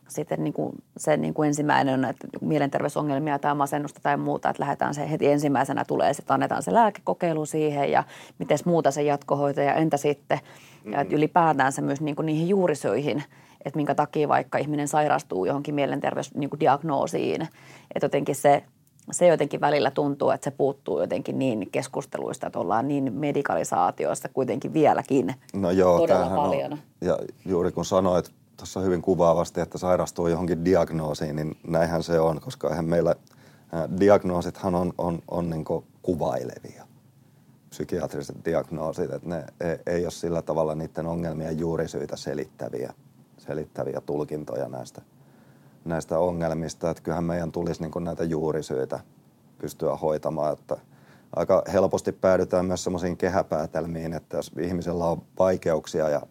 Speaker 2: sitten niin kuin se niin kuin ensimmäinen on, että mielenterveysongelmia tai masennusta tai muuta, että lähdetään se heti ensimmäisenä tulee, sitten annetaan se lääkekokeilu siihen ja miten muuta se jatkohoito ja entä sitten, mm-hmm. ja että ylipäätään se myös niin kuin niihin juurisyihin, että minkä takia vaikka ihminen sairastuu johonkin mielenterveysdiagnoosiin, niin että jotenkin se se jotenkin välillä tuntuu, että se puuttuu jotenkin niin keskusteluista, että ollaan niin medikalisaatioista kuitenkin vieläkin
Speaker 3: no joo, todella paljon. On, ja juuri kun sanoit tuossa hyvin kuvaavasti, että sairastuu johonkin diagnoosiin, niin näinhän se on, koska eihän meillä diagnoosithan on, on, on niin kuvailevia psykiatriset diagnoosit, että ne ei, ole sillä tavalla niiden ongelmien juurisyitä selittäviä, selittäviä tulkintoja näistä, näistä ongelmista. Että kyllähän meidän tulisi niin näitä juurisyitä pystyä hoitamaan, että aika helposti päädytään myös sellaisiin kehäpäätelmiin, että jos ihmisellä on vaikeuksia ja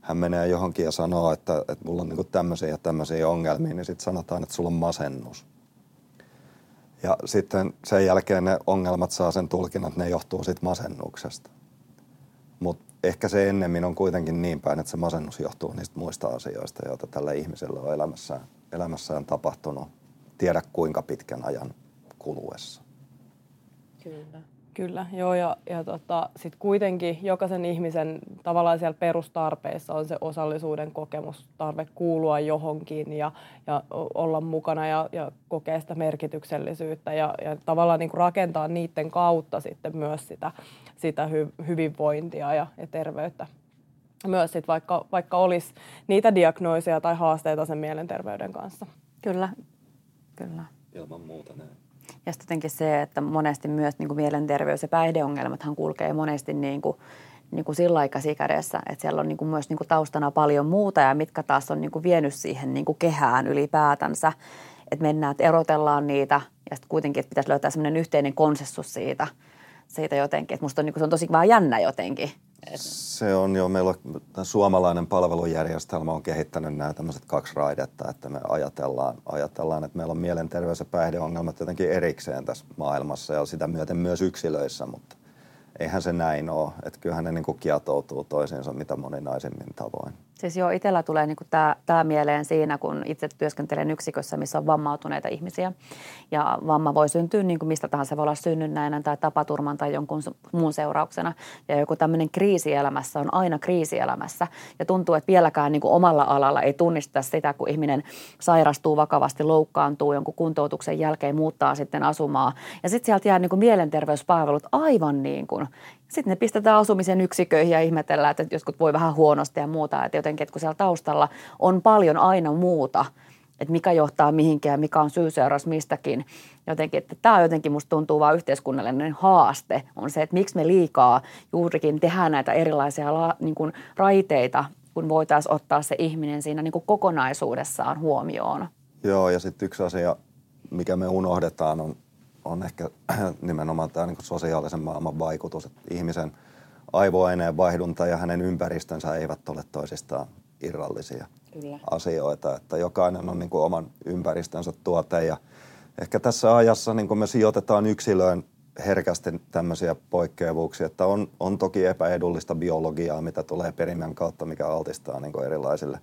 Speaker 3: hän menee johonkin ja sanoo, että, että mulla on niin tämmöisiä ja tämmöisiä ongelmia, niin sitten sanotaan, että sulla on masennus. Ja sitten sen jälkeen ne ongelmat saa sen tulkinnan, että ne johtuu siitä masennuksesta. Mutta ehkä se ennemmin on kuitenkin niin päin, että se masennus johtuu niistä muista asioista, joita tällä ihmisellä on elämässään, elämässään tapahtunut. Tiedä kuinka pitkän ajan kuluessa.
Speaker 1: Kyllä. Kyllä, joo, ja, ja tota, sitten kuitenkin jokaisen ihmisen tavallaan siellä perustarpeissa on se osallisuuden kokemus, tarve kuulua johonkin ja, ja olla mukana ja, ja kokea sitä merkityksellisyyttä ja, ja tavallaan niin kuin rakentaa niiden kautta sitten myös sitä, sitä hy, hyvinvointia ja, ja terveyttä. Myös sit vaikka, vaikka olisi niitä diagnoosia tai haasteita sen mielenterveyden kanssa.
Speaker 2: Kyllä, kyllä.
Speaker 3: Ilman muuta näin.
Speaker 2: Ja sitten jotenkin se, että monesti myös niin kuin mielenterveys- ja päihdeongelmathan kulkee monesti niin kuin, niin kuin sillä kädessä, että siellä on niin kuin myös niin kuin taustana paljon muuta ja mitkä taas on niin kuin vienyt siihen niin kuin kehään ylipäätänsä. Että mennään, että erotellaan niitä ja sitten kuitenkin, että pitäisi löytää sellainen yhteinen konsensus siitä, siitä jotenkin. Että musta on, niin kuin, se on tosi vaan jännä jotenkin,
Speaker 3: se on jo, meillä on, suomalainen palvelujärjestelmä on kehittänyt nämä tämmöiset kaksi raidetta, että me ajatellaan, ajatellaan, että meillä on mielenterveys- ja päihdeongelmat jotenkin erikseen tässä maailmassa ja sitä myöten myös yksilöissä, mutta eihän se näin ole. Että kyllähän ne niin kuin kietoutuu toisiinsa mitä moninaisemmin tavoin.
Speaker 2: Siis joo, itsellä tulee niin tämä, mieleen siinä, kun itse työskentelen yksikössä, missä on vammautuneita ihmisiä. Ja vamma voi syntyä niin kuin mistä tahansa, se voi olla synnynnäinen tai tapaturman tai jonkun muun seurauksena. Ja joku tämmöinen kriisielämässä on aina kriisielämässä. Ja tuntuu, että vieläkään niin kuin omalla alalla ei tunnista sitä, kun ihminen sairastuu vakavasti, loukkaantuu jonkun kuntoutuksen jälkeen, muuttaa sitten asumaa. Ja sitten sieltä jää niin kuin mielenterveyspalvelut aivan niin kuin sitten ne pistetään asumisen yksiköihin ja ihmetellään, että joskus voi vähän huonosti ja muuta. Että jotenkin, että kun siellä taustalla on paljon aina muuta, että mikä johtaa mihinkään mikä on syy-seuraus mistäkin. Jotenkin, että tämä jotenkin musta tuntuu vaan yhteiskunnallinen haaste on se, että miksi me liikaa juurikin tehdään näitä erilaisia la, niin kuin raiteita, kun voitaisiin ottaa se ihminen siinä niin kuin kokonaisuudessaan huomioon.
Speaker 3: Joo, ja sitten yksi asia, mikä me unohdetaan, on on ehkä nimenomaan tämä niin sosiaalisen maailman vaikutus, että ihmisen aivoaineen vaihdunta ja hänen ympäristönsä eivät ole toisistaan irrallisia Kyllä. asioita. Että jokainen on niin kuin oman ympäristönsä tuote ja ehkä tässä ajassa niin kuin me sijoitetaan yksilöön herkästi tämmöisiä poikkeavuuksia, että on, on toki epäedullista biologiaa, mitä tulee perimän kautta, mikä altistaa niin erilaisille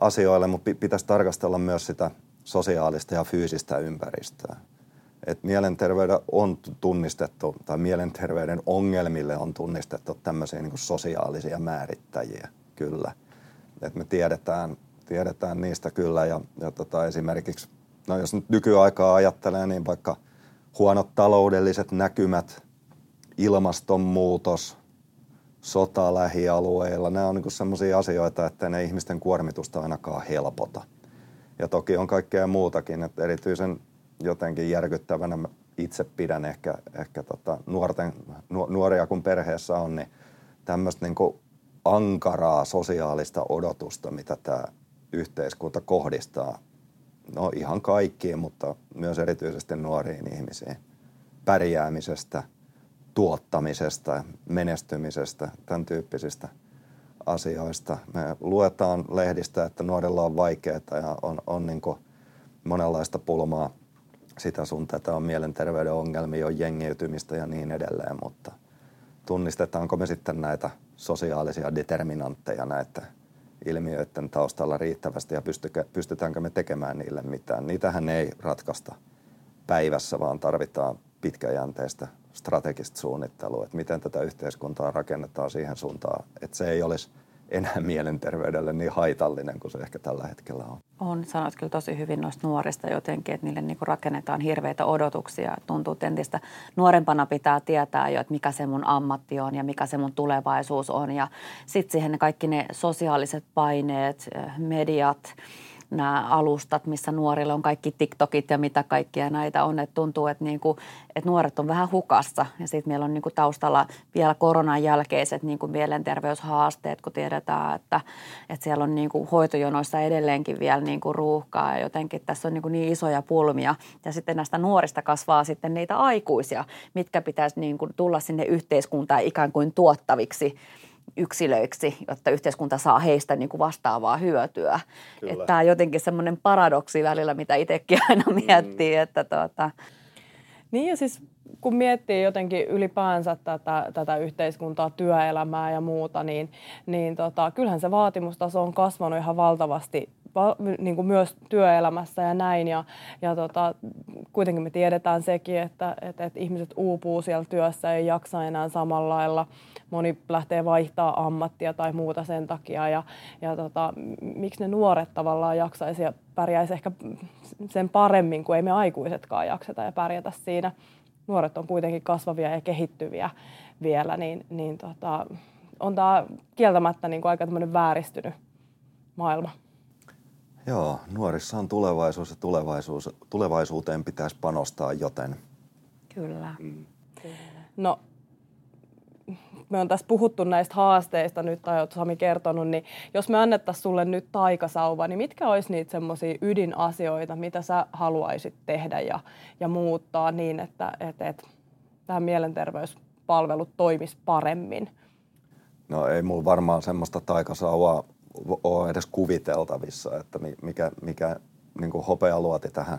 Speaker 3: asioille, mutta pitäisi tarkastella myös sitä sosiaalista ja fyysistä ympäristöä. Et mielenterveyden on tunnistettu, tai mielenterveyden ongelmille on tunnistettu tämmöisiä niin sosiaalisia määrittäjiä, kyllä. Et me tiedetään, tiedetään niistä kyllä, ja, ja tota esimerkiksi, no jos nyt nykyaikaa ajattelee, niin vaikka – huonot taloudelliset näkymät, ilmastonmuutos, sota lähialueilla, nämä on niin sellaisia asioita, että ne ihmisten kuormitusta ainakaan helpota. Ja toki on kaikkea muutakin, että erityisen jotenkin järkyttävänä itse pidän ehkä, ehkä tota nuorten, nuoria kun perheessä on, niin tämmöistä niin ankaraa sosiaalista odotusta, mitä tämä yhteiskunta kohdistaa no ihan kaikkiin, mutta myös erityisesti nuoriin ihmisiin. Pärjäämisestä, tuottamisesta, menestymisestä, tämän tyyppisistä asioista. Me luetaan lehdistä, että nuorilla on vaikeaa ja on, on niin monenlaista pulmaa. Sitä sun tätä on mielenterveyden ongelmia, on jengiytymistä ja niin edelleen, mutta tunnistetaanko me sitten näitä sosiaalisia determinantteja näitä ilmiöiden taustalla riittävästi ja pystytäänkö me tekemään niille mitään. Niitähän ei ratkaista päivässä, vaan tarvitaan pitkäjänteistä strategista suunnittelua, että miten tätä yhteiskuntaa rakennetaan siihen suuntaan, että se ei olisi enää mielenterveydelle niin haitallinen kuin se ehkä tällä hetkellä on.
Speaker 2: On, sanoit kyllä tosi hyvin noista nuorista jotenkin, että niille niinku rakennetaan hirveitä odotuksia. Tuntuu, että entistä nuorempana pitää tietää jo, että mikä se mun ammatti on ja mikä se mun tulevaisuus on. Ja sitten siihen ne kaikki ne sosiaaliset paineet, eh, mediat, nämä alustat, missä nuorilla on kaikki TikTokit ja mitä kaikkia näitä on. Että tuntuu, että, niinku, että nuoret on vähän hukassa ja sitten meillä on niinku taustalla vielä koronan jälkeiset niinku mielenterveyshaasteet, kun tiedetään, että, että siellä on niinku hoitojonoissa edelleenkin vielä niinku ruuhkaa ja jotenkin tässä on niinku niin isoja pulmia. Ja sitten näistä nuorista kasvaa sitten niitä aikuisia, mitkä pitäisi niinku tulla sinne yhteiskuntaan ikään kuin tuottaviksi yksilöiksi, jotta yhteiskunta saa heistä niin kuin vastaavaa hyötyä. Että tämä on jotenkin semmoinen paradoksi välillä, mitä itsekin aina mm. miettii. Mm. Että tuota.
Speaker 1: Niin ja siis kun miettii jotenkin ylipäänsä tätä, tätä yhteiskuntaa, työelämää ja muuta, niin, niin tota, kyllähän se vaatimustaso on kasvanut ihan valtavasti niin kuin myös työelämässä ja näin. Ja, ja tota, kuitenkin me tiedetään sekin, että, että, että ihmiset uupuu siellä työssä, ei jaksa enää samalla lailla. Moni lähtee vaihtaa ammattia tai muuta sen takia. Ja, ja tota, miksi ne nuoret tavallaan jaksaisi ja pärjäisi ehkä sen paremmin kuin ei me aikuisetkaan jakseta ja pärjätä siinä. Nuoret on kuitenkin kasvavia ja kehittyviä vielä, niin, niin tota, on tämä kieltämättä niin kuin aika vääristynyt maailma.
Speaker 3: Joo, nuorissa on tulevaisuus ja tulevaisuus, tulevaisuuteen pitäisi panostaa joten.
Speaker 2: Kyllä. Mm.
Speaker 1: No, me on tässä puhuttu näistä haasteista nyt, tai olet Sami kertonut, niin jos me annettaisiin sulle nyt taikasauva, niin mitkä olisi niitä semmoisia ydinasioita, mitä sä haluaisit tehdä ja, ja muuttaa niin, että et, et, tämä mielenterveyspalvelut toimisi paremmin?
Speaker 3: No ei mulla varmaan semmoista taikasauvaa ole edes kuviteltavissa, että mikä, mikä niin hopealuoti tähän,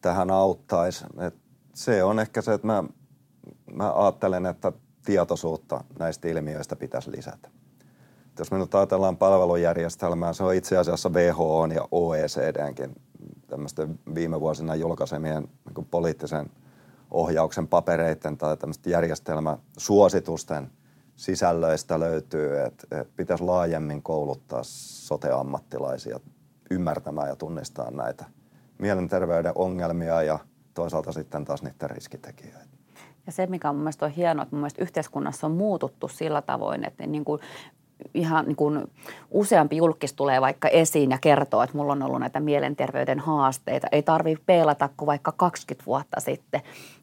Speaker 3: tähän auttaisi. Et se on ehkä se, että mä, mä ajattelen, että tietoisuutta näistä ilmiöistä pitäisi lisätä. Et jos me nyt ajatellaan palvelujärjestelmää, se on itse asiassa WHO ja OECDnkin tämmöisten viime vuosina julkaisemien niin poliittisen ohjauksen papereiden tai tämmöisten järjestelmäsuositusten – sisällöistä löytyy, että, että pitäisi laajemmin kouluttaa sote-ammattilaisia ymmärtämään ja tunnistaa näitä mielenterveyden ongelmia ja toisaalta sitten taas niiden riskitekijöitä.
Speaker 2: Ja se, mikä mun mielestä on hienoa, että mun mielestä yhteiskunnassa on muututtu sillä tavoin, että niin kuin ihan niin kuin useampi julkis tulee vaikka esiin ja kertoo, että mulla on ollut näitä mielenterveyden haasteita. Ei tarvitse peilata kuin vaikka 20 vuotta sitten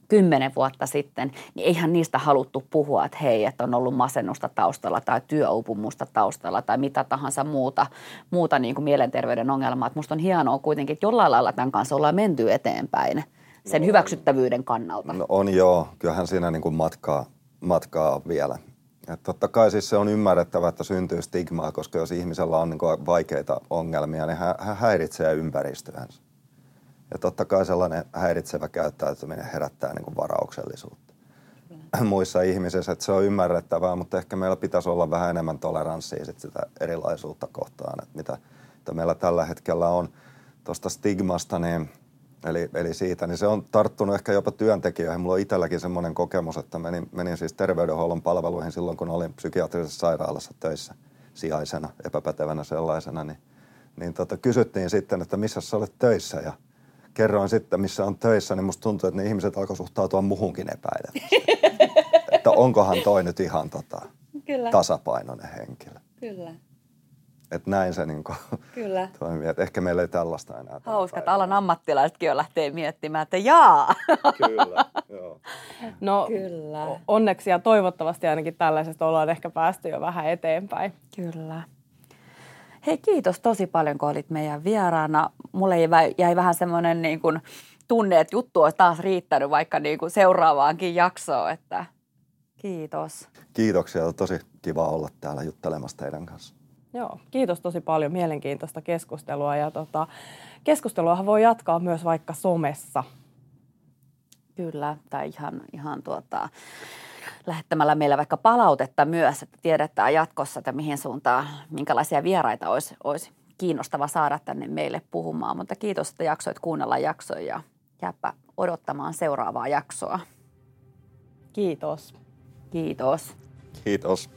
Speaker 2: kymmenen vuotta sitten, niin eihän niistä haluttu puhua, että hei, että on ollut masennusta taustalla tai työuupumusta taustalla tai mitä tahansa muuta, muuta niin kuin mielenterveyden ongelmaa. Että musta on hienoa kuitenkin, että jollain lailla tämän kanssa ollaan menty eteenpäin sen no, hyväksyttävyyden kannalta.
Speaker 3: No on joo, kyllähän siinä niin kuin matkaa, matkaa vielä. Et totta kai siis se on ymmärrettävä, että syntyy stigmaa, koska jos ihmisellä on niin vaikeita ongelmia, niin hän, hän häiritsee ympäristöänsä. Ja totta kai sellainen häiritsevä käyttäytyminen herättää niin varauksellisuutta mm. muissa ihmisissä, että se on ymmärrettävää, mutta ehkä meillä pitäisi olla vähän enemmän toleranssia sit sitä erilaisuutta kohtaan, että mitä, mitä meillä tällä hetkellä on tuosta stigmasta, niin Eli, eli siitä, niin se on tarttunut ehkä jopa työntekijöihin. Mulla on itselläkin semmoinen kokemus, että menin, menin siis terveydenhuollon palveluihin silloin, kun olin psykiatrisessa sairaalassa töissä sijaisena, epäpätevänä sellaisena, niin, niin tota, kysyttiin sitten, että missä sä olet töissä ja kerroin sitten, missä on töissä, niin musta tuntuu, että ne ihmiset alkoi suhtautua muhunkin epäilevästi. että onkohan toi nyt ihan tota, Kyllä. tasapainoinen henkilö.
Speaker 2: Kyllä.
Speaker 3: Että näin se niin kuin Kyllä. toimii. Että ehkä meillä ei tällaista enää.
Speaker 2: Hauska, että alan ammattilaisetkin jo lähtee miettimään, että jaa.
Speaker 3: Kyllä, joo.
Speaker 1: No Kyllä. onneksi ja toivottavasti ainakin tällaisesta ollaan ehkä päästy jo vähän eteenpäin.
Speaker 2: Kyllä. Hei kiitos tosi paljon, kun olit meidän vieraana. Mulle jäi vähän semmoinen niin kuin tunne, että juttu olisi taas riittänyt vaikka niin kuin seuraavaankin jaksoon. Että kiitos.
Speaker 3: Kiitoksia. Tosi kiva olla täällä juttelemassa teidän kanssa.
Speaker 1: Joo, kiitos tosi paljon mielenkiintoista keskustelua ja tota, keskustelua voi jatkaa myös vaikka somessa.
Speaker 2: Kyllä, tai ihan, ihan tuota, lähettämällä meillä vaikka palautetta myös, että tiedetään jatkossa, että mihin suuntaan, minkälaisia vieraita olisi, olisi kiinnostava saada tänne meille puhumaan. Mutta kiitos, että jaksoit kuunnella jaksoja ja jääpä odottamaan seuraavaa jaksoa.
Speaker 1: Kiitos.
Speaker 2: Kiitos.
Speaker 3: Kiitos.